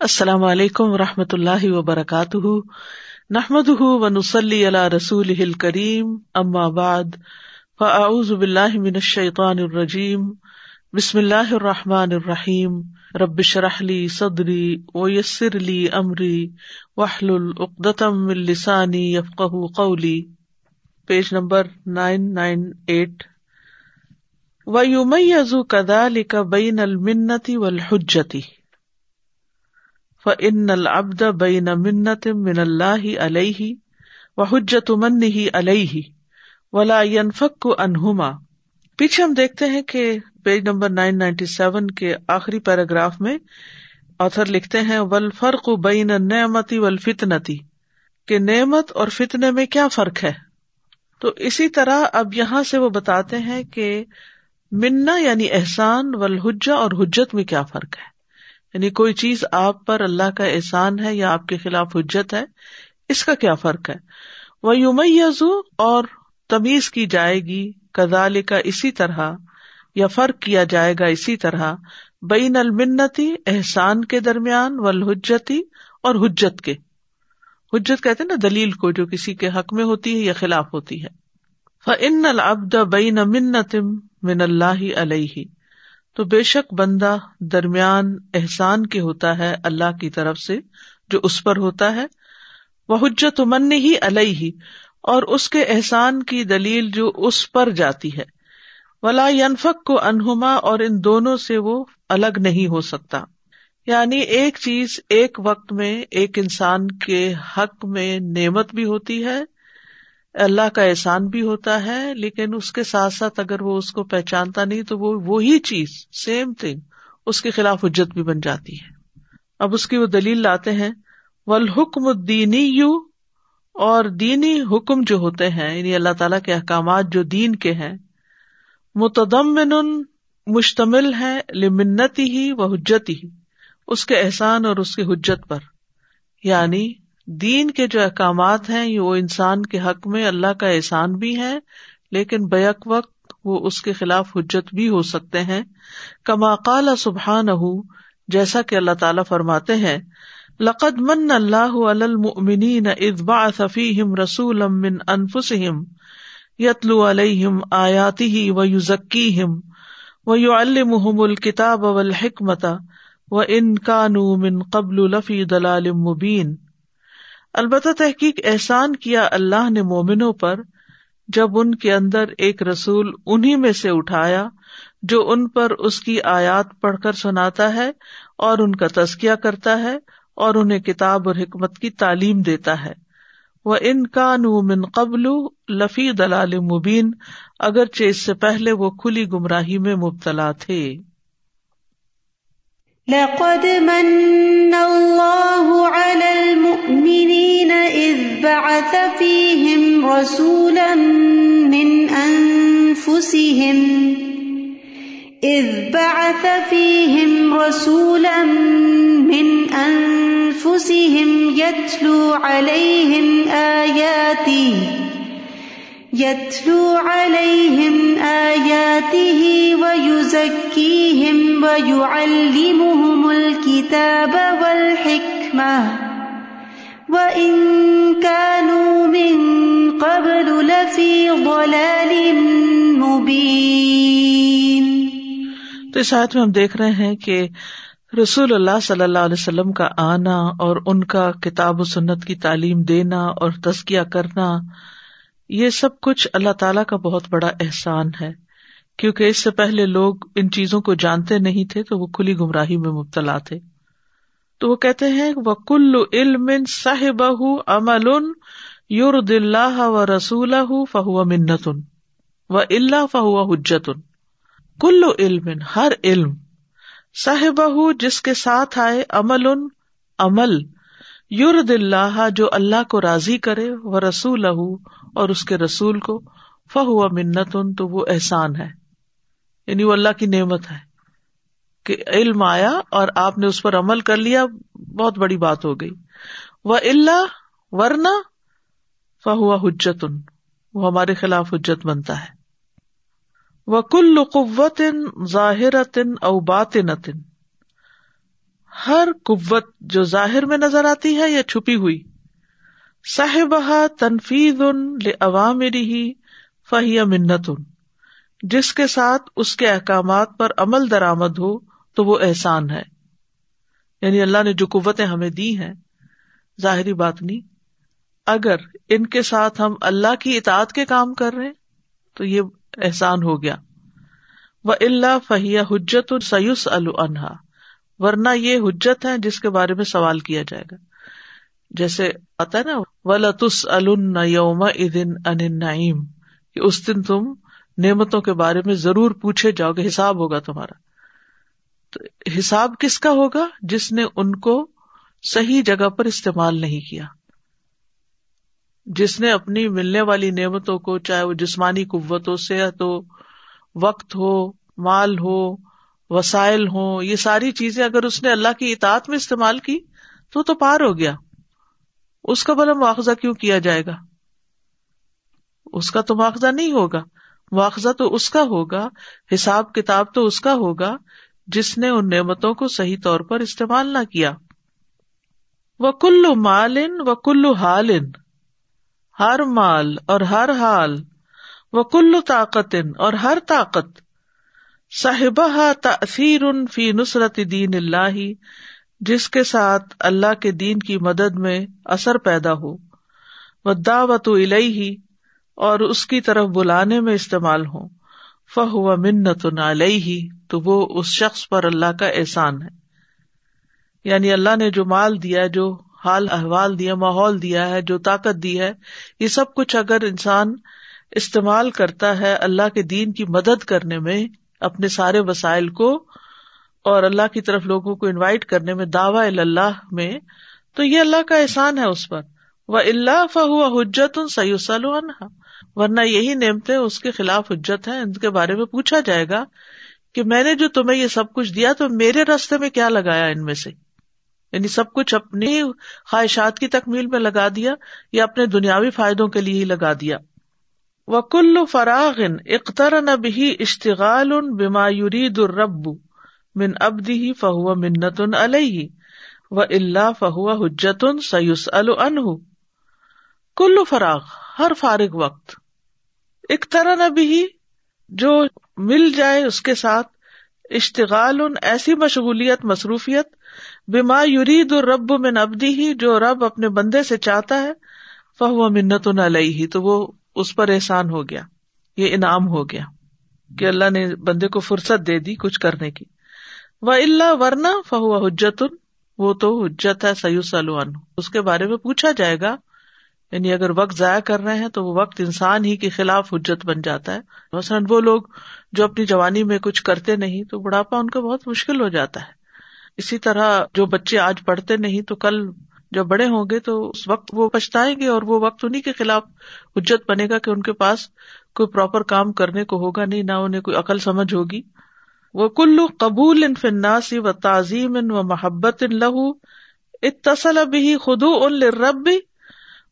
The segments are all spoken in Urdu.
السلام علیکم و رحمۃ اللہ وبرکاتہ۔ نحمد و نسلی اللہ رسول کریم اما بعد، فاعوذ باللہ من الشیطان الرجیم، بسم اللہ الرحمٰن الرحیم۔ ربش رحلی صدری ویسر علی عمری وحل العقدم السانی یفق قولی۔ Page number nine nine eight. ویومیزو کدالک بین المنتی والحجتی۔ فن العبد بین منت من اللہ علیہ و حجت من ہی علیہ ولا ينفك انہما پیچھے ہم دیکھتے ہیں کہ page number nine ninety seven کے آخری پیراگراف میں آتھر لکھتے ہیں ول فرق بین نعمتی ول فتنتی کہ نعمت اور فتنے میں کیا فرق ہے؟ تو اسی طرح اب یہاں سے وہ بتاتے ہیں کہ منا یعنی احسان، والحجہ اور حجت میں کیا فرق ہے۔ یعنی کوئی چیز آپ پر اللہ کا احسان ہے یا آپ کے خلاف حجت ہے، اس کا کیا فرق ہے؟ وہ یومیزو اور تمیز کی جائے گی کزال کا اسی طرح، یا فرق کیا جائے گا اسی طرح، بین المنتی احسان کے درمیان، والحجتی اور حجت کے۔ حجت کہتے نا دلیل کو، جو کسی کے حق میں ہوتی ہے یا خلاف ہوتی ہے۔ فن العبد بین منت من اللہ علیہ تو بے شک بندہ درمیان احسان کے ہوتا ہے اللہ کی طرف سے، جو اس پر ہوتا ہے۔ وہ حجت من ہی ہی اور اس کے احسان کی دلیل جو اس پر جاتی ہے۔ ولا ینفک کو انہما اور ان دونوں سے وہ الگ نہیں ہو سکتا۔ یعنی ایک چیز ایک وقت میں، ایک انسان کے حق میں نعمت بھی ہوتی ہے اللہ کا احسان بھی ہوتا ہے، لیکن اس کے ساتھ ساتھ اگر وہ اس کو پہچانتا نہیں تو وہ، وہی چیز سیم تھنگ اس کے خلاف حجت بھی بن جاتی ہے۔ اب اس کی وہ دلیل لاتے ہیں ولحکم دینی یو اور دینی حکم جو ہوتے ہیں یعنی اللہ تعالیٰ کے احکامات جو دین کے ہیں متدمن مشتمل ہے لمنتی ہی و حجتی ہی اس کے احسان اور اس کی حجت پر۔ یعنی دین کے جو احکامات ہیں وہ انسان کے حق میں اللہ کا احسان بھی ہے لیکن بیک وقت وہ اس کے خلاف حجت بھی ہو سکتے ہیں۔ کما قال سبحان جیسا کہ اللہ تعالیٰ فرماتے ہیں، لقد من اللہ المؤمنین اذ بعث فیہم رسولا من انفسہم یتلو علیہم آیاتہ ویزکیہم ویعلمہم الکتاب والحکمت وان کانوا من قبل لفی دلال مبین۔ البتہ تحقیق احسان کیا اللہ نے مومنوں پر جب ان کے اندر ایک رسول انہیں میں سے اٹھایا جو ان پر اس کی آیات پڑھ کر سناتا ہے اور ان کا تزکیہ کرتا ہے اور انہیں کتاب اور حکمت کی تعلیم دیتا ہے۔ وہ ان کا من قبل لفی دلال مبین، اگرچہ اس سے پہلے وہ کھلی گمراہی میں مبتلا تھے۔ لقد من رسولا من أنفسهم، إذ بعث فيهم رسولا من أنفسهم يتلو عليهم آياته، يتلو عليهم آياته ويزكيهم ويعلمهم الكتاب والحكمة. وإن كانوا من قبل لفي ضلال مبين۔ تو اس آیت میں ہم دیکھ رہے ہیں کہ رسول اللہ صلی اللہ علیہ وسلم کا آنا اور ان کا کتاب و سنت کی تعلیم دینا اور تزکیہ کرنا، یہ سب کچھ اللہ تعالیٰ کا بہت بڑا احسان ہے۔ کیونکہ اس سے پہلے لوگ ان چیزوں کو جانتے نہیں تھے تو وہ کھلی گمراہی میں مبتلا تھے۔ تو وہ کہتے ہیں وہ کل علم صاحب امل یورد اللہ و رسول فہو منت و اللہ فہو حجت۔ کل علم، ہر علم۔ صاحب جس کے ساتھ آئے امل عمل۔ یورد اللہ، جو اللہ کو راضی کرے وہ رسول اور اس کے رسول کو۔ فہ ہوا منت ان تو وہ احسان ہے۔ یعنی وہ اللہ کی نعمت ہے۔ کہ علم آیا اور آپ نے اس پر عمل کر لیا، بہت بڑی بات ہو گئی۔ وہ اللہ، ورنہ فہوا حجت ان وہ ہمارے خلاف حجت بنتا ہے۔ وہ کل قوت ظاہر او بات ہر قوت جو ظاہر میں نظر آتی ہے یا چھپی ہوئی صاحب تنفیز ان عوامری ہی فہیا منت ان جس کے ساتھ اس کے احکامات پر عمل درآمد ہو، تو وہ احسان ہے۔ یعنی اللہ نے جو قوتیں ہمیں دی ہیں، ظاہری بات نہیں اگر ان کے ساتھ ہم اللہ کی اطاعت کے کام کر رہے تو یہ احسان ہو گیا۔ وہ اللہ فہیا حجت سیوس الحا ورنہ یہ حجت ہے جس کے بارے میں سوال کیا جائے گا۔ جیسے آتا ہے نا ولطس الوم ادن ان کہ اس دن تم نعمتوں کے بارے میں ضرور پوچھے جاؤ گے، حساب ہوگا تمہارا۔ تو حساب کس کا ہوگا؟ جس نے ان کو صحیح جگہ پر استعمال نہیں کیا۔ جس نے اپنی ملنے والی نعمتوں کو، چاہے وہ جسمانی قوت ہو صحت ہو، وقت ہو، مال ہو، وسائل ہو، یہ ساری چیزیں اگر اس نے اللہ کی اطاعت میں استعمال کی تو تو پار ہو گیا۔ اس کا بلا مواخذہ کیوں کیا جائے گا؟ اس کا تو مواخذہ نہیں ہوگا۔ مواخذہ تو اس کا ہوگا، حساب کتاب تو اس کا ہوگا جس نے ان نعمتوں کو صحیح طور پر استعمال نہ کیا۔ وہ کلو مالن و کلو حالن ہر مال اور ہر حال وہ کلو طاقت اور ہر طاقت صاحبہ تاثیر فی نصرت دین اللہ، جس کے ساتھ اللہ کے دین کی مدد میں اثر پیدا ہو وہ دعوت الہی اور اس کی طرف بلانے میں استعمال ہو فہ منت علیہ، تو وہ اس شخص پر اللہ کا احسان ہے۔ یعنی اللہ نے جو مال دیا جو حال احوال دیا، ماحول دیا ہے، جو طاقت دی ہے، یہ سب کچھ اگر انسان استعمال کرتا ہے اللہ کے دین کی مدد کرنے میں، اپنے سارے وسائل کو، اور اللہ کی طرف لوگوں کو انوائٹ کرنے میں دعوی اللہ میں، تو یہ اللہ کا احسان ہے اس پر۔ وہ اللہ فہو حجت سیوسل ورنہ یہی نعمتیں اس کے خلاف حجت ہیں، ان کے بارے میں پوچھا جائے گا کہ میں نے جو تمہیں یہ سب کچھ دیا، تو میرے راستے میں کیا لگایا ان میں سے؟ یعنی سب کچھ اپنی خواہشات کی تکمیل میں لگا دیا یا اپنے دنیاوی فائدوں کے لیے ہی لگا دیا۔ وہ کل فراغن اختر نبی اشتغال ان بیما یرید الرب من ابدی فہو منت علیہ و اللہ فہو حجت ان سیوس الح کل فراغ ہر فارغ وقت۔ ایک طرح نبی جو مل جائے اس کے ساتھ اشتغال ان ایسی مشغولیت، مصروفیت بیما یرید الرب من ابدی ہی جو رب اپنے بندے سے چاہتا ہے، فہو منت علیہ، تو وہ اس پر احسان ہو گیا، یہ انعام ہو گیا کہ اللہ نے بندے کو فرصت دے دی کچھ کرنے کی۔ و اللہ ورنہ فہو حجت وہ تو حجت ہے سیو سلوان اس کے بارے میں پوچھا جائے گا یعنی اگر وقت ضائع کر رہے ہیں تو وہ وقت انسان ہی کے خلاف حجت بن جاتا ہے۔ مثلاً وہ لوگ جو اپنی جوانی میں کچھ کرتے نہیں، تو بڑھاپا ان کا بہت مشکل ہو جاتا ہے۔ اسی طرح جو بچے آج پڑھتے نہیں تو کل جب بڑے ہوں گے تو اس وقت وہ پچھتائیں گے اور وہ وقت انہیں کے خلاف حجت بنے گا کہ ان کے پاس کوئی پراپر کام کرنے کو ہوگا نہیں، نہ انہیں کوئی عقل سمجھ ہوگی۔ وہ کلو قبول ان فناسی و تعظیم ان و محبت ان لہو اتصل ابھی خدو ان رب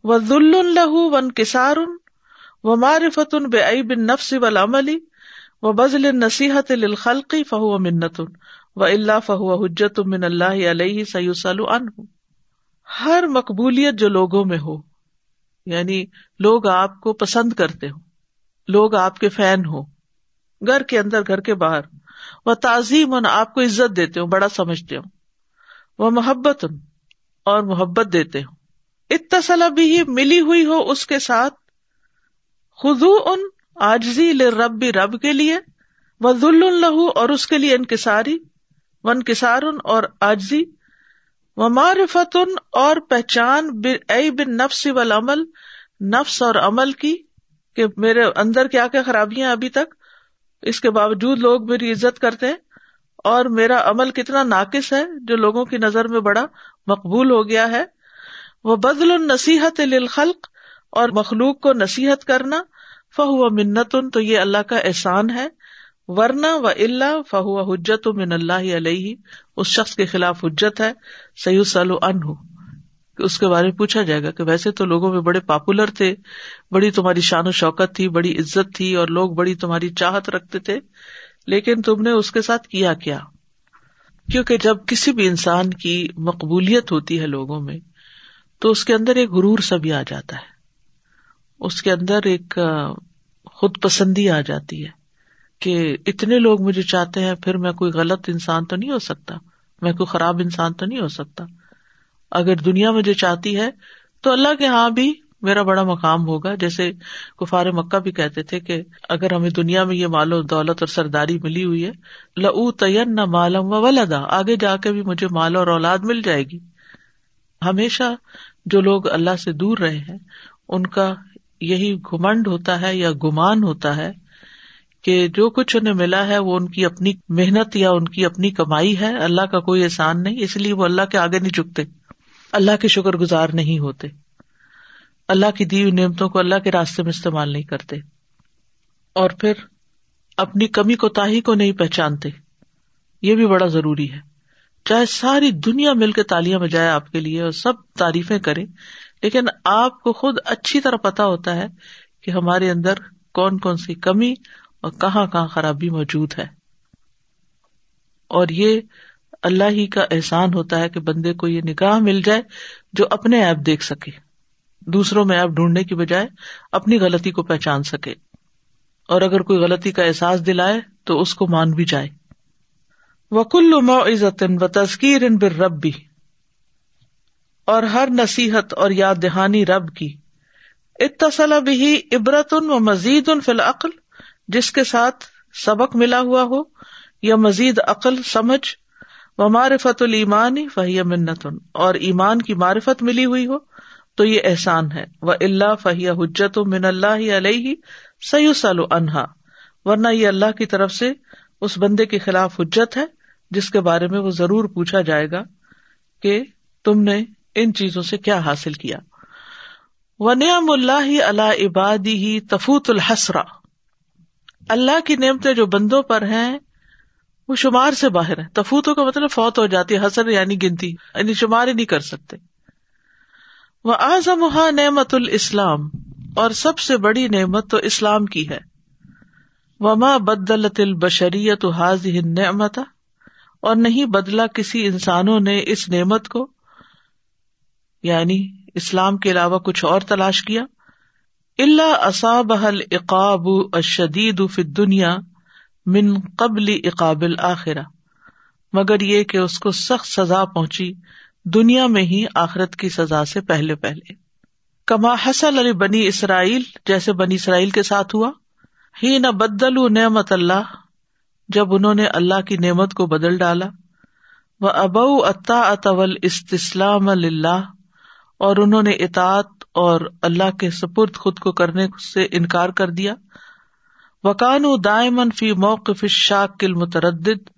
و ذل لہو ون کسار ان و معرفت ان بے بن نفس و عملی و بزل نصیحت الخلقی فہو منت و اللہ فہو حجت من اللہ علیہ سیوسل ان ہر مقبولیت جو لوگوں میں ہو یعنی لوگ آپ کو پسند کرتے ہوں، لوگ آپ کے فین ہو گھر کے اندر، گھر کے باہر، وہ تعظیم آپ کو عزت دیتے ہوں، بڑا سمجھتے ہوں، وہ محبت اور محبت دیتے ہوں۔ اتصلا بھی ملی ہوئی ہو اس کے ساتھ خزو ان آجزی رب بھی رب کے لیے وہ ذل لہو اور اس کے لیے انکساری ون کسار اور آجزی و معرفت اور پہچان بن نفس عمل نفس اور عمل کی، کہ میرے اندر کیا کیا خرابیاں ابھی تک، اس کے باوجود لوگ میری عزت کرتے ہیں، اور میرا عمل کتنا ناقص ہے، جو لوگوں کی نظر میں بڑا مقبول ہو گیا ہے۔ وہ بدل النصیحت للخلق اور مخلوق کو نصیحت کرنا فہو منت تو یہ اللہ کا احسان ہے۔ ورنہ و اللہ فہو حجت من اللہ علیہ، اس شخص کے خلاف حجت ہے۔ سید سلو ان اس کے بارے میں پوچھا جائے گا کہ ویسے تو لوگوں میں بڑے پاپولر تھے، بڑی تمہاری شان و شوکت تھی، بڑی عزت تھی، اور لوگ بڑی تمہاری چاہت رکھتے تھے۔ لیکن تم نے اس کے ساتھ کیا کیا۔ کیونکہ جب کسی بھی انسان کی مقبولیت ہوتی ہے لوگوں میں، تو اس کے اندر ایک غرور سا بھی آ جاتا ہے۔ اس کے اندر ایک خود پسندی آ جاتی ہے کہ اتنے لوگ مجھے چاہتے ہیں، پھر میں کوئی غلط انسان تو نہیں ہو سکتا؟ میں کوئی خراب انسان تو نہیں ہو سکتا؟ اگر دنیا مجھے چاہتی ہے تو اللہ کے ہاں بھی میرا بڑا مقام ہوگا۔ جیسے کفار مکہ بھی کہتے تھے کہ اگر ہمیں دنیا میں یہ مال و دولت اور سرداری ملی ہوئی ہے لو تین نہ مالم و ولدا آگے جا کے بھی مجھے مال اور اولاد مل جائے گی۔ ہمیشہ جو لوگ اللہ سے دور رہے ہیں، ان کا یہی گمنڈ ہوتا ہے یا گمان ہوتا ہے کہ جو کچھ انہیں ملا ہے وہ ان کی اپنی محنت یا ان کی اپنی کمائی ہے۔ اللہ کا کوئی احسان نہیں، اس لیے وہ اللہ کے آگے نہیں چکتے اللہ کے شکر گزار نہیں ہوتے۔ اللہ کی دی نعمتوں کو اللہ کے راستے میں استعمال نہیں کرتے۔ اور پھر اپنی کمی کو تاہی کو نہیں پہچانتے۔ یہ بھی بڑا ضروری ہے۔ چاہے ساری دنیا مل کے تالیاں بجائے آپ کے لیے اور سب تعریفیں کرے لیکن آپ کو خود اچھی طرح پتا ہوتا ہے کہ ہمارے اندر کون کون سی کمی اور کہاں کہاں خرابی موجود ہے۔ اور یہ اللہ ہی کا احسان ہوتا ہے کہ بندے کو یہ نگاہ مل جائے جو اپنے ایپ دیکھ سکے، دوسروں میں ایپ ڈھونڈنے کی بجائے اپنی غلطی کو پہچان سکے۔ اور اگر کوئی غلطی کا احساس دلائے تو اس کو مان بھی جائے۔ وکل عزت و تذکیر ان بر رب بھی اور ہر نصیحت اور یاد دہانی رب کی۔ اتصل بھی عبرت ان و مزید ان فی العقل، جس کے ساتھ سبق ملا ہوا ہو، یا مزید عقل، سمجھ، و معرفت المانی فہی منت اور ایمان کی معرفت ملی ہوئی ہو، تو یہ احسان ہے۔ وہ اللہ فہیہ حجت و من اللہ علیہ سی سلو انہا ورنہ یہ اللہ کی طرف سے اس بندے کے خلاف حجت ہے، جس کے بارے میں وہ ضرور پوچھا جائے گا کہ تم نے ان چیزوں سے کیا حاصل کیا؟ و اللہ اللہ عبادی ہی تفوت الحسرا اللہ کی نعمتیں جو بندوں پر ہیں، وہ شمار سے باہر ہے تفوتوں کا مطلب فوت ہو جاتی ہے، حسر یعنی گنتی یعنی شمار ہی نہیں کر سکتے۔ وہ اعظم نعمت الاسلام اور سب سے بڑی نعمت تو اسلام کی ہے۔ وما بدلت البشریت حاض نعمت اور نہیں بدلا کسی انسانوں نے اس نعمت کو۔ یعنی اسلام کے علاوہ کچھ اور تلاش کیا۔ اللہ اصاب اقاب اشدید فی دنیا من قبل اقابل آخرا مگر یہ کہ اس کو سخت سزا پہنچی دنیا میں ہی آخرت کی سزا سے پہلے پہلے۔ کما حسل علی بنی اسرائیل جیسے بنی اسرائیل کے ساتھ ہوا۔ ہی نہ بدل نعمت اللہ، جب انہوں نے اللہ کی نعمت کو بدل ڈالا۔ وہ ابو اطا اطول استسلام اللہ اور انہوں نے اطاط اور اللہ کے سپرد خود کو کرنے سے انکار کر دیا۔ وکان و دائمن فی موقف شاک کل متردد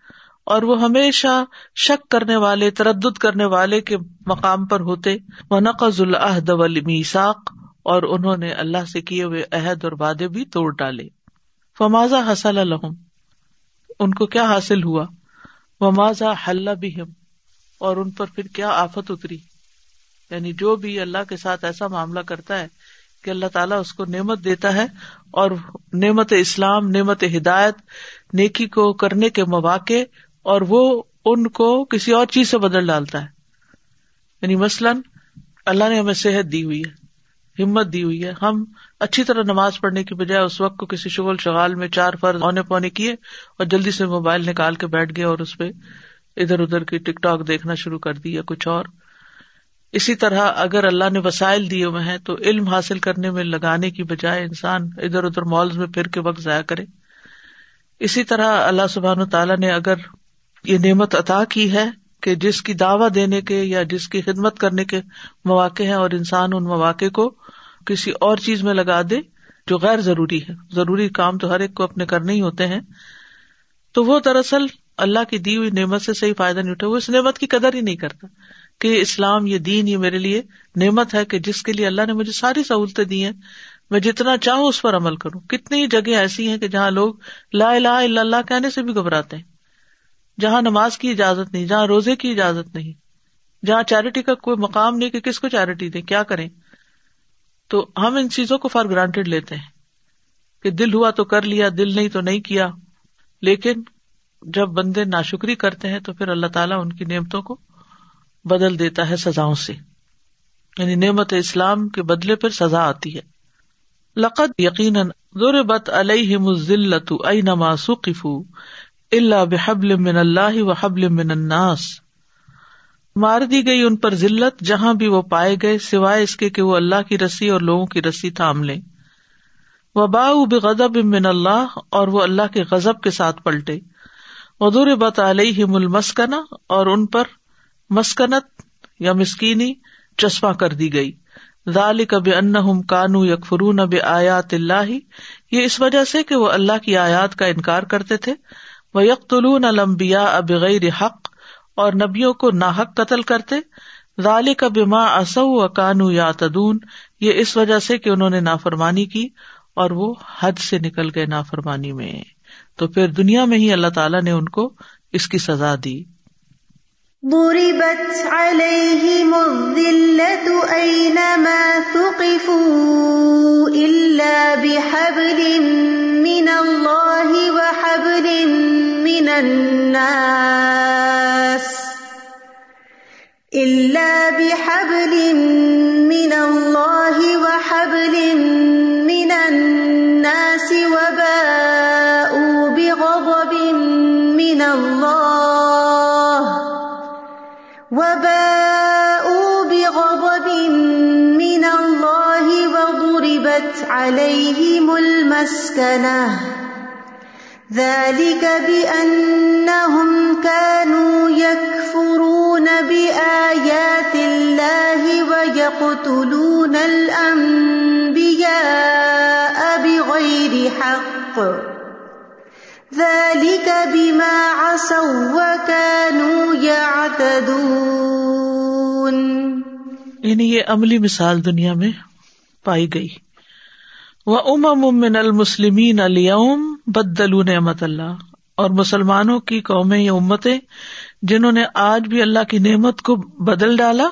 اور وہ ہمیشہ شک کرنے والے، تردد کرنے والے کے مقام پر ہوتے۔ وہ نقض العہد میساک اور انہوں نے اللہ سے کیے ہوئے عہد اور وعدے بھی توڑ ڈالے۔ فمازا حسل الحم ان کو کیا حاصل ہوا؟ وہ حل بھی اور ان پر پھر کیا آفت اتری؟ یعنی جو بھی اللہ کے ساتھ ایسا معاملہ کرتا ہے کہ اللہ تعالیٰ اس کو نعمت دیتا ہے اور نعمت اسلام، نعمت ہدایت، نیکی کو کرنے کے مواقع اور وہ ان کو کسی اور چیز سے بدل ڈالتا ہے۔ یعنی مثلاً اللہ نے ہمیں صحت دی ہوئی ہے، ہمت دی ہوئی ہے۔ ہم اچھی طرح نماز پڑھنے کی بجائے اس وقت کو کسی شغل، شغال میں چار فرض اونے پونے کیے اور جلدی سے موبائل نکال کے بیٹھ گئے اور اس پہ ادھر ادھر کی ٹک ٹاک دیکھنا شروع کر دی یا کچھ اور۔ اسی طرح اگر اللہ نے وسائل دیے ہوئے ہیں تو علم حاصل کرنے میں لگانے کی بجائے انسان ادھر ادھر مالز میں پھر کے وقت ضائع کرے۔ اسی طرح اللہ سبحان تعالیٰ نے اگر یہ نعمت عطا کی ہے کہ جس کی دعوی دینے کے یا جس کی خدمت کرنے کے مواقع ہیں اور انسان ان مواقع کو کسی اور چیز میں لگا دے جو غیر ضروری ہے۔ ضروری کام تو ہر ایک کو اپنے کرنے ہی ہوتے ہیں۔ تو وہ دراصل اللہ کی دی ہوئی نعمت سے صحیح فائدہ نہیں اٹھا، وہ اس نعمت کی قدر ہی نہیں کرتا۔ کہ اسلام یہ دین یہ میرے لیے نعمت ہے کہ جس کے لیے اللہ نے مجھے ساری سہولتیں دی ہیں۔ میں جتنا چاہوں اس پر عمل کروں۔ کتنی جگہ ایسی ہیں کہ جہاں لوگ لا الہ الا اللہ کہنے سے بھی گھبراتے ہیں۔ جہاں نماز کی اجازت نہیں، جہاں روزے کی اجازت نہیں، جہاں چیریٹی کا کوئی مقام نہیں کہ کس کو چیریٹی دے کیا کریں؟ تو ہم ان چیزوں کو فار گرانٹیڈ لیتے ہیں۔ کہ دل ہوا تو کر لیا، دل نہیں تو نہیں کیا۔ لیکن جب بندے ناشکری کرتے ہیں تو پھر اللہ تعالیٰ ان کی نعمتوں کو بدل دیتا ہے سزاؤں سے۔ یعنی نعمت اسلام کے بدلے پر سزا آتی ہے۔ لقت یقیناً ضربت علیہ مزلت اینما سقفو اللہ بحبل من اللہ و حبل من الناس۔ مار دی گئی ان پر ذلت جہاں بھی وہ پائے گئے، سوائے اس کے کہ وہ اللہ کی رسی اور لوگوں کی رسی تھام لیں۔ وبا بغضب من اللہ اور وہ اللہ کے غضب کے ساتھ پلٹے۔ ودور بت علیہ المسکنہ اور ان پر مسکنت یا مسکینی چسپاں کر دی گئی۔ ذال کب ان کانو یکفرون ب آیات اللہ۔ یہ اس وجہ سے کہ وہ اللہ کی آیات کا انکار کرتے تھے۔ وہ یکتلون المبیا بغیر حق اور نبیوں کو ناحق قتل کرتے۔ ذال کا بما اصو و کانو یا تدون یہ اس وجہ سے کہ انہوں نے نافرمانی کی اور وہ حد سے نکل گئے نافرمانی میں۔ تو پھر دنیا میں ہی اللہ تعالیٰ نے ان کو اس کی سزا دی۔ ضربت عليهم الذلة أينما ثقفوا إلا بحبل من الله وحبل من الناس إلا بحبل من الله عليهم المسكنة ذلك بأنهم كانوا يكفرون بآيات الله ويقتلون الأنبياء بغير حق ذلك بما عصوا وكانوا يعتدون یعنی یہ عملی مثال دنیا میں پائی گئی۔ وہ امم من المسلمین اليوم بدلو نعمت اللہ اور مسلمانوں کی قومیں یا امتیں جنہوں نے آج بھی اللہ کی نعمت کو بدل ڈالا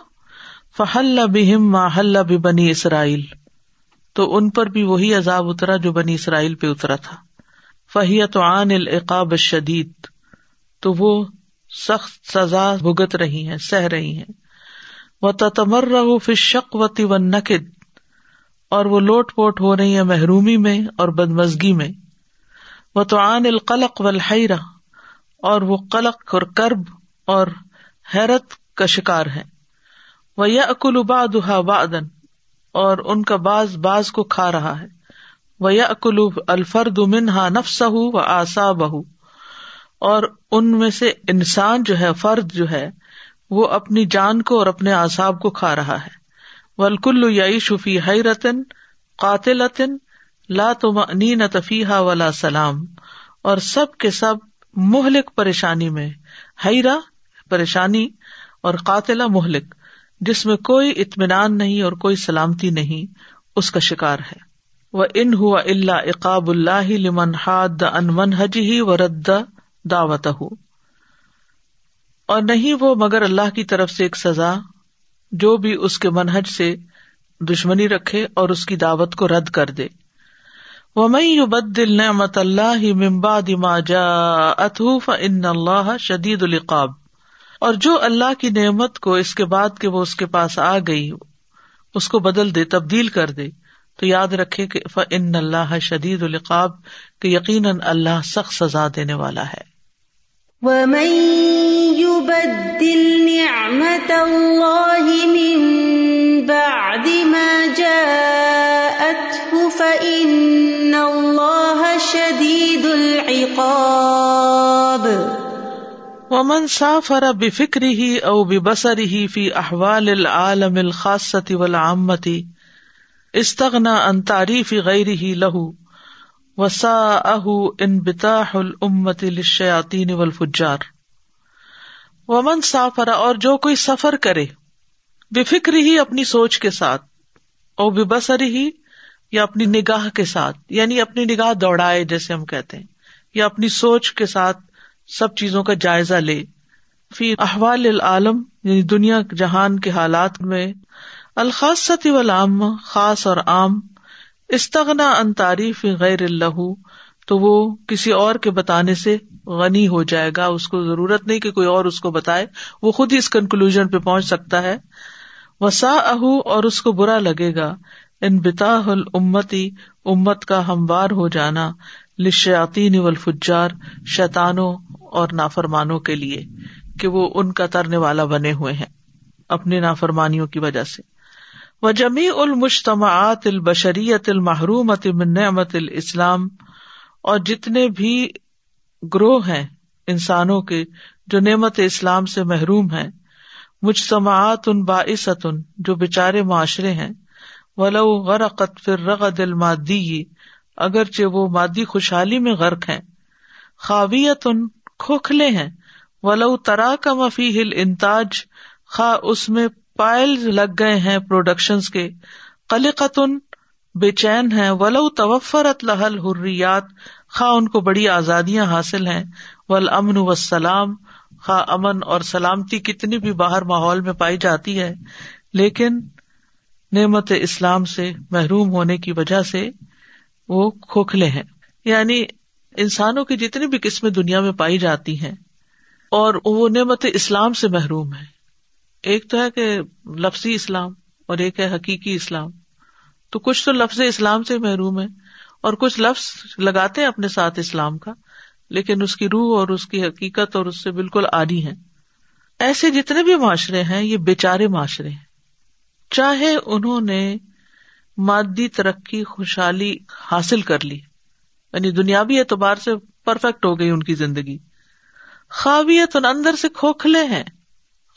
فہل بہم ما حل بنی اسرائیل تو ان پر بھی وہی عذاب اترا جو بنی اسرائیل پہ اترا تھا۔ فہیت عن العقاب شدید تو وہ سخت سزا بھگت رہی ہیں، سہ رہی ہیں۔ وہ تتمر رہو فشق وتی و نقد اور وہ لوٹ پوٹ ہو رہی ہے محرومی میں اور بدمزگی میں۔ وہ تو عن القلق والحیرہ اور وہ قلق اور کرب اور حیرت کا شکار ہے وہ یا اکل بادہ بادن اور ان کا باز باز کو کھا رہا ہے۔ وہ یا اکلو الفرد منہا نفس و آسا بہ اور ان میں سے انسان جو ہے، فرد جو ہے، وہ اپنی جان کو اور اپنے اعصاب کو کھا رہا ہے۔ ولکل یئی شفی حیرتن قاتل لا تم نین تفیحہ ولا سلام اور سب کے سب مہلک پریشانی میں حیرا پریشانی اور قاتلہ مہلک، جس میں کوئی اطمینان نہیں اور کوئی سلامتی نہیں، اس کا شکار ہے۔ وہ ان ہوا اللہ اقاب اللہ لمن حاد ان من حج ہی و رد دعوت اور نہیں وہ مگر اللہ کی طرف سے ایک سزا جو بھی اس کے منہج سے دشمنی رکھے اور اس کی دعوت کو رد کر دے۔ وہ یو بد دل نعمت اللہ ممبا دما جا اتوف اللہ شدید القاب اور جو اللہ کی نعمت کو اس کے بعد کہ وہ اس کے پاس آ گئی، اس کو بدل دے، تبدیل کر دے، تو یاد رکھے کہ ان اللہ شدید القاب کہ یقیناً اللہ سخت سزا دینے والا ہے۔ ومن يبدل نعمت اللہ من بعد ما جاءته فإن اللہ شدید العقاب ومن سافر بفکره او ببصره في احوال العالم الخاصة والعامة استغنا ان تعریف غیر ہی لہو وسا اہ ان بتاح الامت للشیاطین والفجار۔ ومن سافر اور جو کوئی سفر کرے بے فکر ہی اپنی سوچ کے ساتھ اور بے بسر ہی یا اپنی نگاہ کے ساتھ یعنی اپنی نگاہ دوڑائے جیسے ہم کہتے ہیں، یا اپنی سوچ کے ساتھ سب چیزوں کا جائزہ لے۔ فی احوال العالم یعنی دنیا جہان کے حالات میں الخاص والعام، خاص اور عام استغنا ان تعریف غیر اللہ تو وہ کسی اور کے بتانے سے غنی ہو جائے گا، اس کو ضرورت نہیں کہ کوئی اور اس کو بتائے، وہ خود ہی اس کنکلوژ پہ پہنچ سکتا ہے۔ وسا اہ اور اس کو برا لگے گا۔ ان بتا امتی امت کا ہموار ہو جانا۔ لشیاتی والفجار شیتانوں اور نافرمانوں کے لیے، کہ وہ ان کا ترنے والا بنے ہوئے ہیں اپنی نافرمانیوں کی وجہ سے۔ وہ جمی المجتماعت البشریت المحرومت من نعمت الاسلام، اور جتنے بھی گروہ ہیں انسانوں کے جو نعمت اسلام سے محروم ہیں مجتماعت ان باعثت جو بےچارے معاشرے ہیں، ولو غرقت فر رغد المادی، اگرچہ وہ مادی خوشحالی میں غرق ہیں، خاویت ان کھوکھلے ہیں، ولو ترا کا مفی ہل انتاج خا اس میں پائل لگ گئے ہیں پروڈکشن کے۔ قلقتن بے چین ہے ولو توفرت لہل حریات خا ان کو بڑی آزادیاں حاصل ہیں۔ ول امن و سلام خا امن اور سلامتی کتنی بھی باہر ماحول میں پائی جاتی ہے۔ لیکن نعمت اسلام سے محروم ہونے کی وجہ سے وہ کھوکھلے ہیں۔ یعنی انسانوں کی جتنی بھی قسمیں دنیا میں پائی جاتی ہیں اور وہ نعمت اسلام سے محروم ہے ایک تو ہے کہ لفظی اسلام اور ایک ہے حقیقی اسلام۔ تو کچھ تو لفظ اسلام سے محروم ہے اور کچھ لفظ لگاتے ہیں اپنے ساتھ اسلام کا، لیکن اس کی روح اور اس کی حقیقت اور اس سے بالکل آدھی ہے ایسے جتنے بھی معاشرے ہیں، یہ بےچارے معاشرے ہیں۔ چاہے انہوں نے مادی ترقی، خوشحالی حاصل کر لی یعنی دنیاوی اعتبار سے پرفیکٹ ہو گئی ان کی زندگی۔ خواویت اندر سے کھوکھلے ہیں۔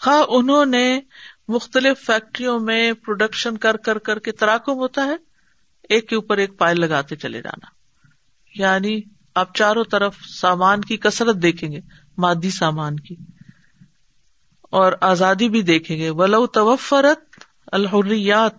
خواہ انہوں نے مختلف فیکٹریوں میں پروڈکشن کر کر کر کے تراکم ہوتا ہے، ایک کے اوپر ایک پائل لگاتے چلے جانا۔ یعنی آپ چاروں طرف سامان کی کثرت دیکھیں گے، مادی سامان کی۔ اور آزادی بھی دیکھیں گے۔ ولو توفرت الحریات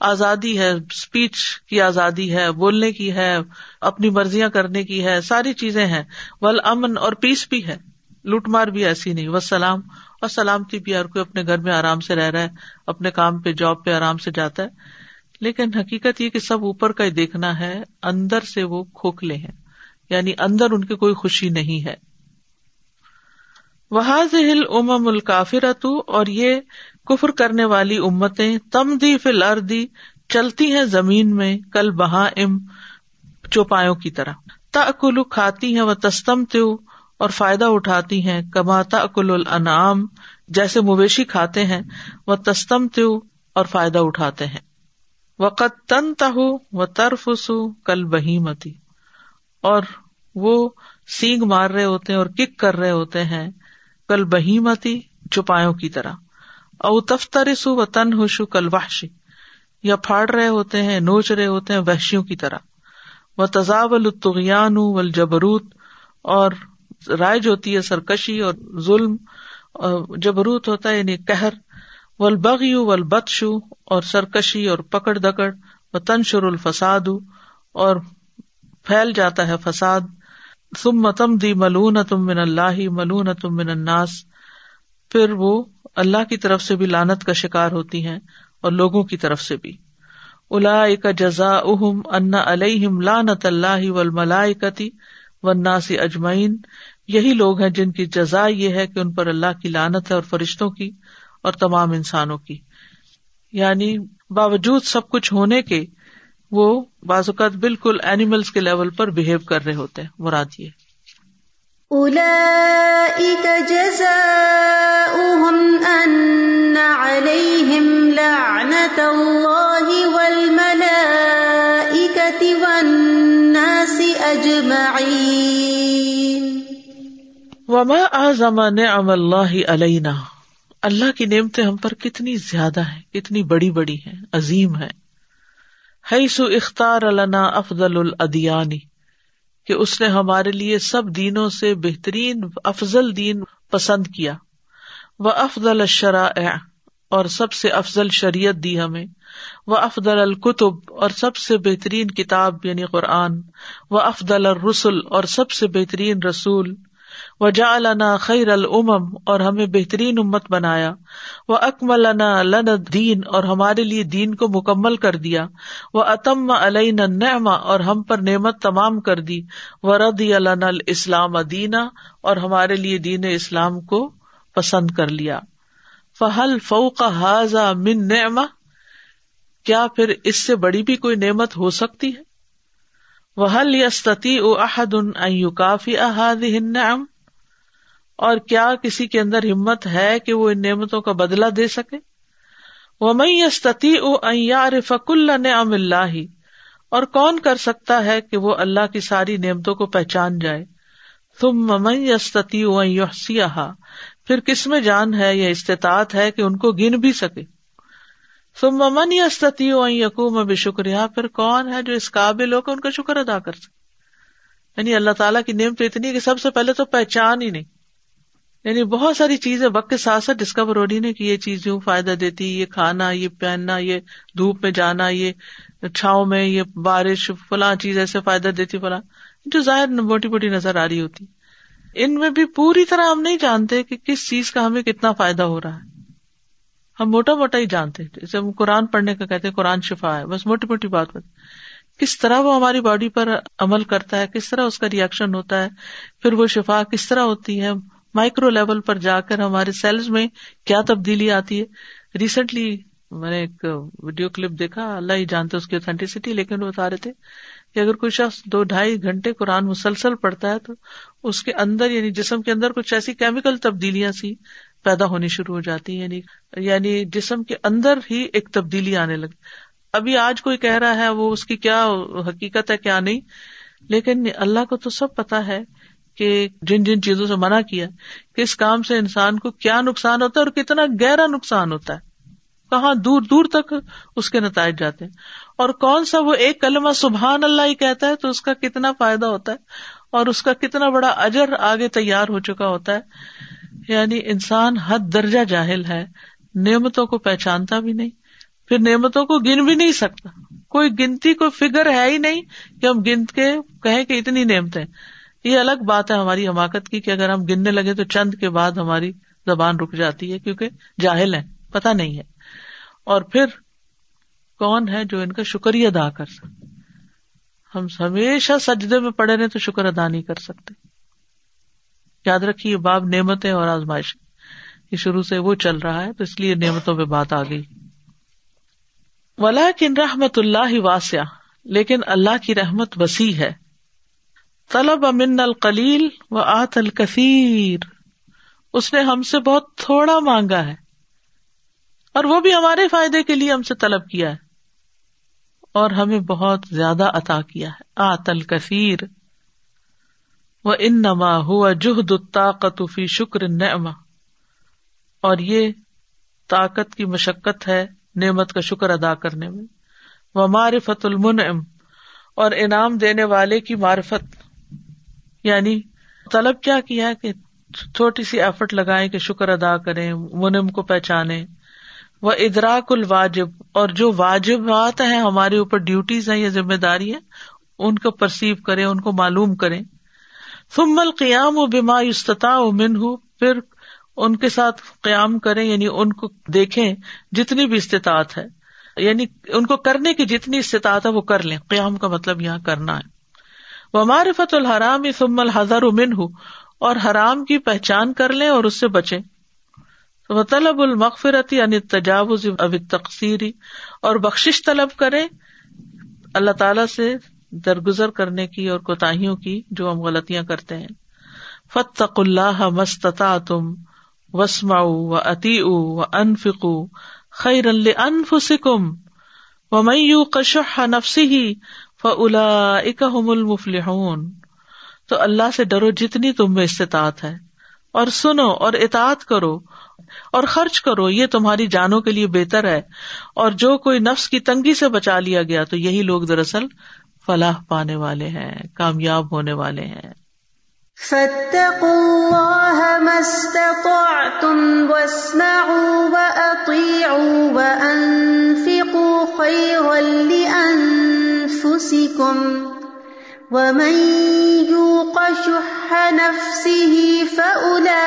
آزادی ہے اسپیچ کی آزادی ہے، بولنے کی ہے، اپنی مرضیاں کرنے کی ہے، ساری چیزیں ہیں۔ ول امن اور پیس بھی ہے۔ لوٹ مار بھی ایسی نہیں۔ وہ سلام اور سلامتی بھی ہر کوئی اپنے گھر میں آرام سے رہ رہا ہے، اپنے کام پہ، جاب پہ آرام سے جاتا ہے۔ لیکن حقیقت یہ کہ سب اوپر کا ہی دیکھنا ہے، اندر سے وہ کھوکھلے ہیں۔ یعنی اندر ان کی کوئی خوشی نہیں ہے۔ وہ ہل ام الکافرت اور یہ کفر کرنے والی امتیں تم دی فل اردی چلتی ہیں زمین میں، کل بہا ام چوپایوں کی طرح۔ تکلو کھاتی ہیں وہ تستم تیو اور فائدہ اٹھاتی ہیں۔ کماتا اکل الانعام، جیسے مویشی کھاتے ہیں وہ تستم تیو اور فائدہ اٹھاتے ہیں۔ وقت تن تہ و ترفسو کل بہیمتی اور وہ سینگ مار رہے ہوتے ہیں اور کک کر رہے ہوتے ہیں کل بہیمتی چپایوں کی طرح۔ او تفترسو و تن ہوشو کل وحشی یا پھاڑ رہے ہوتے ہیں، نوچ رہے ہوتے ہیں وحشیوں کی طرح۔ وہ تضاب الطغیان والجبروت۔ اور رائج ہوتی ہے سرکشی اور ظلم جبروت ہوتا ہے یعنی قہر ولبغی ولبتشو اور سرکشی اور پکڑ دکڑ و تنشر الفساد، اور پھیل جاتا ہے فساد۔ تم متم دی ملون تم من اللہ ملون تم من الناس۔ پھر وہ اللہ کی طرف سے بھی لانت کا شکار ہوتی ہیں، اور لوگوں کی طرف سے بھی۔ الا کا جزا اہم ان علیہم لانت اللہ و ملائکتی و ناسی اجمعین۔ یہی لوگ ہیں جن کی جزا یہ ہے کہ ان پر اللہ کی لانت ہے اور فرشتوں کی اور تمام انسانوں کی۔ یعنی باوجود سب کچھ ہونے کے وہ بعض اوقات بالکل اینیملس کے لیول پر بہیو کر رہے ہوتے ہیں۔ مراد یہ۔ وما اعظم نعم اللہ علینا اللہ کی نعمتیں ہم پر کتنی زیادہ ہیں، کتنی بڑی بڑی ہیں، عظیم ہے سو اختار النا افضل الادیانی کہ اس نے ہمارے لیے سب دینوں سے بہترین، افضل دین پسند کیا۔ وہ افضل الشرا اور سب سے افضل شریعت دی ہمیں۔ وہ افضل القتب اور سب سے بہترین کتاب یعنی قرآن۔ و افضل الرسول اور سب سے بہترین رسول۔ وجا النا خیر العمم اور ہمیں بہترین امت بنایا۔ وہ اکمل لن دین اور ہمارے لیے دین کو مکمل کر دیا۔ وہ اتم علیہ نعما اور ہم پر نعمت تمام کر دی۔ و رد ردی الاسلام دینا اور ہمارے لیے دین اسلام کو پسند کر لیا۔ فہل فوق حاضا من نعما کیا پھر اس سے بڑی بھی کوئی نعمت ہو سکتی ہے؟ وہ حل یستی او احد ان کافی احاد نعم اور کیا کسی کے اندر ہمت ہے کہ وہ ان نعمتوں کا بدلا دے سکے؟ وہ میں استطی فک اللہ نعم اللہ اور کون کر سکتا ہے کہ وہ اللہ کی ساری نعمتوں کو پہچان جائے؟ تم ممئی یستتی پھر کس میں جان ہے یا استطاعت ہے کہ ان کو گن بھی سکے؟ تم ممن یستتی یقوم اب شکریہ پھر کون ہے جو اس قابل ہو کر ان کا شکر ادا کر سکے؟ یعنی اللہ تعالیٰ کی نعمت اتنی کہ سب سے پہلے تو پہچان ہی نہیں۔ یعنی بہت ساری چیزیں وقت کے ساتھ ساتھ ڈسکور ہو رہی نا کہ یہ چیز یوں فائدہ دیتی، یہ کھانا، یہ پہننا، یہ دھوپ میں جانا، یہ چھاؤں میں، یہ بارش، فلاں چیز ایسے فائدہ دیتی، فلاں۔ جو ظاہر موٹی موٹی نظر آ رہی ہوتی۔ ان میں بھی پوری طرح ہم نہیں جانتے کہ کس چیز کا ہمیں کتنا فائدہ ہو رہا ہے۔ ہم موٹا موٹا ہی جانتے جیسے ہم قرآن پڑھنے کا کہتے قرآن شفا ہے، بس موٹی موٹی بات بات کس طرح وہ ہماری باڈی پر عمل کرتا ہے، کس طرح اس کا ریئیکشن ہوتا ہے، پھر وہ شفا کس طرح ہوتی ہے مائکرو لیول پر جا کر ہمارے سیلز میں کیا تبدیلی آتی ہے۔ ریسنٹلی میں نے ایک ویڈیو کلپ دیکھا، اللہ ہی جانتے اس کی اوتھینٹسٹی لیکن وہ بتا رہے تھے کہ اگر کوئی شخص دو ڈھائی گھنٹے قرآن مسلسل پڑتا ہے تو اس کے اندر یعنی جسم کے اندر کچھ ایسی کیمیکل تبدیلیاں سی پیدا ہونی شروع ہو جاتی یعنی یعنی جسم کے اندر ہی ایک تبدیلی آنے لگی ابھی آج کوئی کہہ رہا ہے وہ اس کی کیا حقیقت ہے، کیا نہیں، لیکن اللہ کو تو سب پتا ہے۔ کہ جن جن چیزوں سے منع کیا کس کام سے انسان کو کیا نقصان ہوتا ہے اور کتنا گہرا نقصان ہوتا ہے، کہاں دور دور تک اس کے نتائج جاتے ہیں۔ اور کون سا وہ ایک کلمہ سبحان اللہ ہی کہتا ہے تو اس کا کتنا فائدہ ہوتا ہے اور اس کا کتنا بڑا اجر آگے تیار ہو چکا ہوتا ہے۔ یعنی انسان حد درجہ جاہل ہے، نعمتوں کو پہچانتا بھی نہیں، پھر نعمتوں کو گن بھی نہیں سکتا۔ کوئی گنتی، کوئی فگر ہے ہی نہیں کہ ہم گنت کے کہیں کہ اتنی نعمتیں۔ یہ الگ بات ہے ہماری حماقت کی کہ اگر ہم گننے لگے تو چند کے بعد ہماری زبان رک جاتی ہے کیونکہ جاہل ہے پتا نہیں ہے۔ اور پھر کون ہے جو ان کا شکریہ ادا کر سکتے ہم ہمیشہ سجدے میں پڑے رہے تو شکر ادا نہیں کر سکتے۔ یاد رکھیے باب نعمتیں اور آزمائش یہ شروع سے وہ چل رہا ہے تو اس لیے نعمتوں پہ بات آ گئی۔ ولا کن رحمت اللہ واسع لیکن اللہ کی رحمت وسیع ہے۔ طلب امن القلیل و آت الکثیر۔ اس نے ہم سے بہت تھوڑا مانگا ہے۔ اور وہ بھی ہمارے فائدے کے لیے ہم سے طلب کیا ہے۔ اور ہمیں بہت زیادہ عطا کیا ہے۔ آت الکثیر۔ و ان نما ہوا جہد طاقت فی شکر نعما اور یہ طاقت کی مشقت ہے نعمت کا شکر ادا کرنے میں۔ وہ معرفت المنعم۔ اور انعام دینے والے کی معرفت یعنی طلب کیا کیا کہ چھوٹی سی ایفرٹ لگائے کہ شکر ادا کریں، منم کو پہچانے وہ ادراک الواجب، اور جو واجبات ہیں، ہمارے اوپر ڈیوٹیز ہیں یا ذمہ داری ہے، ان کو پرسیو کرے ان کو معلوم کرے ثم القیام و بیما استطاع من ہوں پھر ان کے ساتھ قیام کریں یعنی ان کو دیکھیں جتنی بھی استطاعت ہے۔ یعنی ان کو کرنے کی جتنی استطاعت ہے، وہ کر لیں۔ قیام کا مطلب یہاں کرنا ہے۔ وہ معرفت الحرام ثم الحضر امن ہوں اور حرام کی پہچان کر لیں اور اس سے بچے وہ طلب المغفرت یعنی تجاوز اب تقسیری اور بخش طلب کرے اللہ تعالی سے درگزر کرنے کی اور کوتاہیوں کی جو ہم غلطیاں کرتے ہیں۔ فتق اللہ مستتا تم وسما و اتی و انفکو خیر انف سکم و میو کشح نفسی فلا اکم المفلحون تو اللہ سے ڈرو جتنی تم میں استطاعت ہے اور سنو اور اطاعت کرو اور خرچ کرو، یہ تمہاری جانوں کے لیے بہتر ہے اور جو کوئی نفس کی تنگی سے بچا لیا گیا تو یہی لوگ دراصل فلاح پانے والے ہیں، کامیاب ہونے والے ہیں۔ ومن يوق شح نفسه فأولئك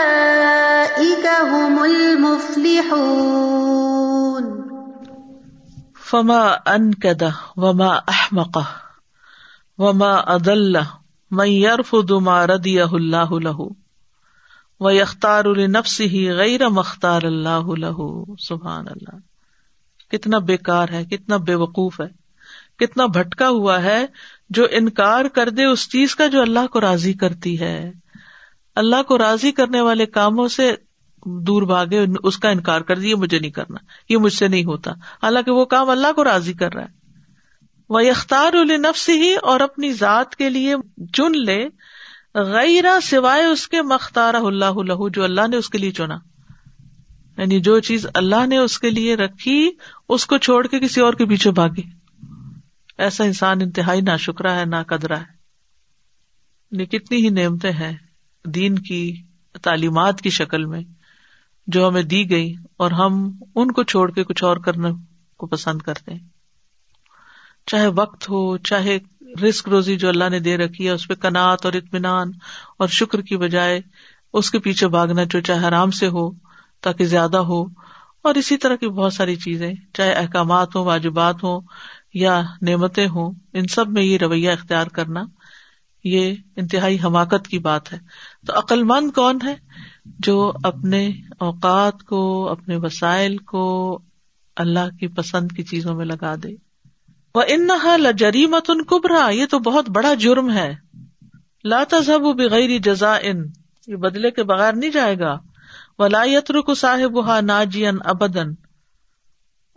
هم المفلحون. فما انکد وما احمق وما ادل من يرفض ما رضيه الله له ويختار لنفسه غیر مختار اللہ له. سبحان اللہ. کتنا بیکار ہے، کتنا بے وقوف ہے۔ کتنا بھٹکا ہوا ہے جو انکار کر دے اس چیز کا جو اللہ کو راضی کرتی ہے۔ اللہ کو راضی کرنے والے کاموں سے دور بھاگے، اس کا انکار کر دیا مجھے نہیں کرنا، یہ مجھ سے نہیں ہوتا۔ حالانکہ وہ کام اللہ کو راضی کر رہا ہے۔ وہ اختار النفس ہی اور اپنی ذات کے لیے چن لے غیر سوائے اس کے مختار اللہ جو اللہ نے اس کے لیے چنا۔ یعنی جو چیز اللہ نے اس کے لیے رکھی، اس کو چھوڑ کے کسی اور کے پیچھے بھاگے۔ ایسا انسان انتہائی نہ شکرا ہے نہ قدرا ہے کتنی ہی نعمتیں ہیں دین کی، تعلیمات کی شکل میں، جو ہمیں دی گئی اور ہم ان کو چھوڑ کے کچھ اور کرنے کو پسند کرتے ہیں۔ چاہے وقت ہو، چاہے رسک روزی جو اللہ نے دے رکھی ہے، اس پہ کنات اور اطمینان اور شکر کی بجائے اس کے پیچھے بھاگنا جو چاہے آرام سے ہو، تاکہ زیادہ ہو۔ اور اسی طرح کی بہت ساری چیزیں، چاہے احکامات ہوں، واجبات ہوں یا نعمتیں ہوں، ان سب میں یہ رویہ اختیار کرنا، یہ انتہائی حماقت کی بات ہے۔ تو عقل مند کون ہے؟ جو اپنے اوقات کو، اپنے وسائل کو اللہ کی پسند کی چیزوں میں لگا دے۔ وہ انہا لجریمت ان کبرا یہ تو بہت بڑا جرم ہے۔ لا تذهب بغیر جزا ان یہ بدلے کے بغیر نہیں جائے گا۔ ولا يترك صاحبها ناجيا ابدن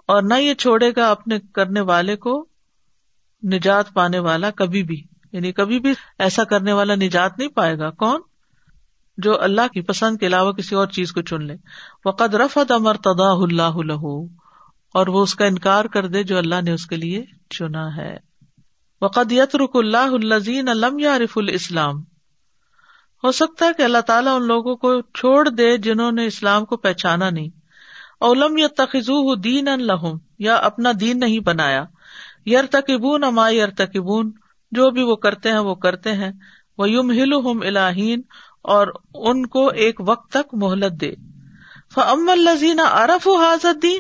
اور نہ یہ چھوڑے گا اپنے کرنے والے کو نجات پانے والا کبھی بھی۔ یعنی کبھی بھی ایسا کرنے والا نجات نہیں پائے گا۔ کون؟ جو اللہ کی پسند کے علاوہ کسی اور چیز کو چن لے۔ وقد رفت امر تدا اللہ اور وہ اس کا انکار کر دے جو اللہ نے اس کے لیے چنا ہے۔ وقد یترک اللہ الزین علم یارف الاسلام ہو سکتا ہے کہ اللہ تعالیٰ ان لوگوں کو چھوڑ دے جنہوں نے اسلام کو پہچانا نہیں۔ اولم یا تخذو دین الحم یا اپنا دین نہیں بنایا۔ یر تقبون اما یر تقبون جو بھی وہ کرتے ہیں وہ کرتے ہیں۔ وہ یوم ہل الہین، اور ان کو ایک وقت تک مہلت دے۔ فم الزین عرف حاضر دین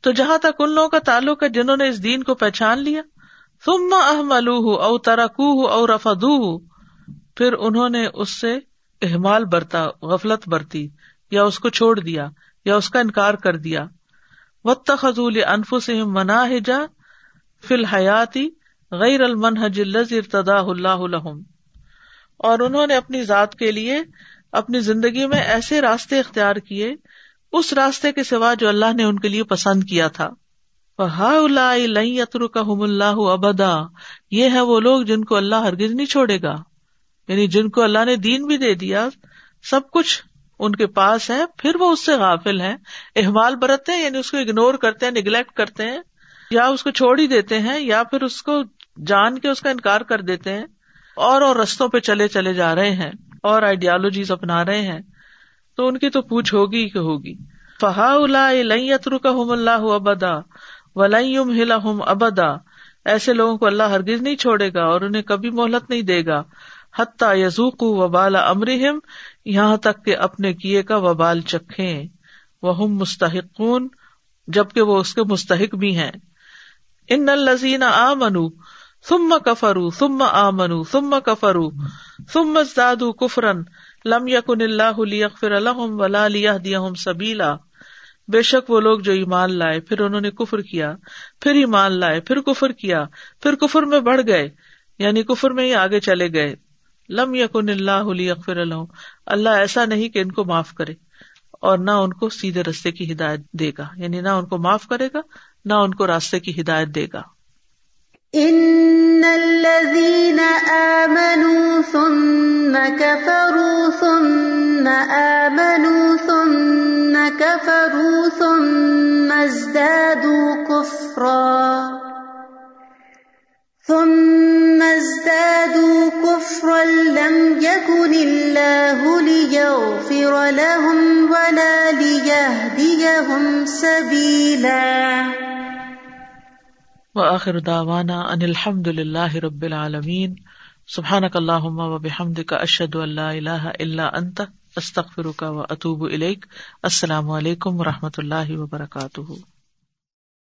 تو جہاں تک ان لوگوں کا تعلق ہے جنہوں نے اس دین کو پہچان لیا۔ تم اہم الوح او ترکو او رفدو پھر انہوں نے اس سے احمال برتا، غفلت برتی، یا اس کو چھوڑ دیا۔ یا اس کا انکار کر دیا۔ و تخل انف سے منا جا فی الحیاتی غیر المنحج ارتدا اللہ الحم اور انہوں نے اپنی ذات کے لیے اپنی زندگی میں ایسے راستے اختیار کیے، اس راستے کے سوا جو اللہ نے ان کے لیے پسند کیا تھا۔ ہا اتر کا اللہ ابدا یہ ہے وہ لوگ جن کو اللہ ہرگز نہیں چھوڑے گا۔ یعنی جن کو اللہ نے دین بھی دے دیا، سب کچھ ان کے پاس ہے پھر وہ اس سے غافل ہیں۔ احمال برتتے ہیں یعنی اس کو اگنور کرتے ہیں نگلیکٹ کرتے ہیں۔ یا اس کو چھوڑ ہی دیتے ہیں، یا پھر اس کو جان کے اس کا انکار کر دیتے ہیں۔ اور اور رستوں پہ چلے چلے جا رہے ہیں۔ اور آئیڈیالوجیز اپنا رہے ہیں۔ تو ان کی تو پوچھ ہوگی کہ ہوگی۔ فہا اتر کا ہم اللہ ابدا ولیم ہلا ہم ابدا ایسے لوگوں کو اللہ ہرگز نہیں چھوڑے گا اور انہیں کبھی مہلت نہیں دے گا۔ حتیٰ یزوق وبال امرحم یہاں تک کہ اپنے کیے کا وبال چکھے وہ مستحقون، جبکہ وہ اس کے مستحق بھی ہیں۔ ان الزین آ منو ثم کفرو ثم آمنو ثم کفرو ثم ازدادو کفرن لم یکن اللہ لیغفر لهم ولا لیہدیہم سبیلا۔ بے شک وہ لوگ جو ایمان لائے، پھر انہوں نے کفر کیا، پھر ایمان لائے، پھر کفر کیا، پھر کفر میں بڑھ گئے یعنی کفر میں ہی آگے چلے گئے۔ لم یکن اللہ علی لیغفر لهم اللہ ایسا نہیں کہ ان کو معاف کرے اور نہ ان کو سیدھے رستے کی ہدایت دے گا یعنی نہ ان کو معاف کرے گا، نہ ان کو راستے کی ہدایت دے گا۔ ان الذين امنوا ثم كفروا ثم امنوا ثم كفروا ثم ازدادوا كفرا ثم ازدادوا كفرا لم يكن الله ليغفر لهم ولا ليهديهم سبيلا. و آخر داوانا ان الحمد للہ رب العالمین سبحان اللہ و بحمد کا اشد اللہ اللہ اللہ انت استخر کا و السلام علیکم و رحمۃ اللہ وبرکاتہ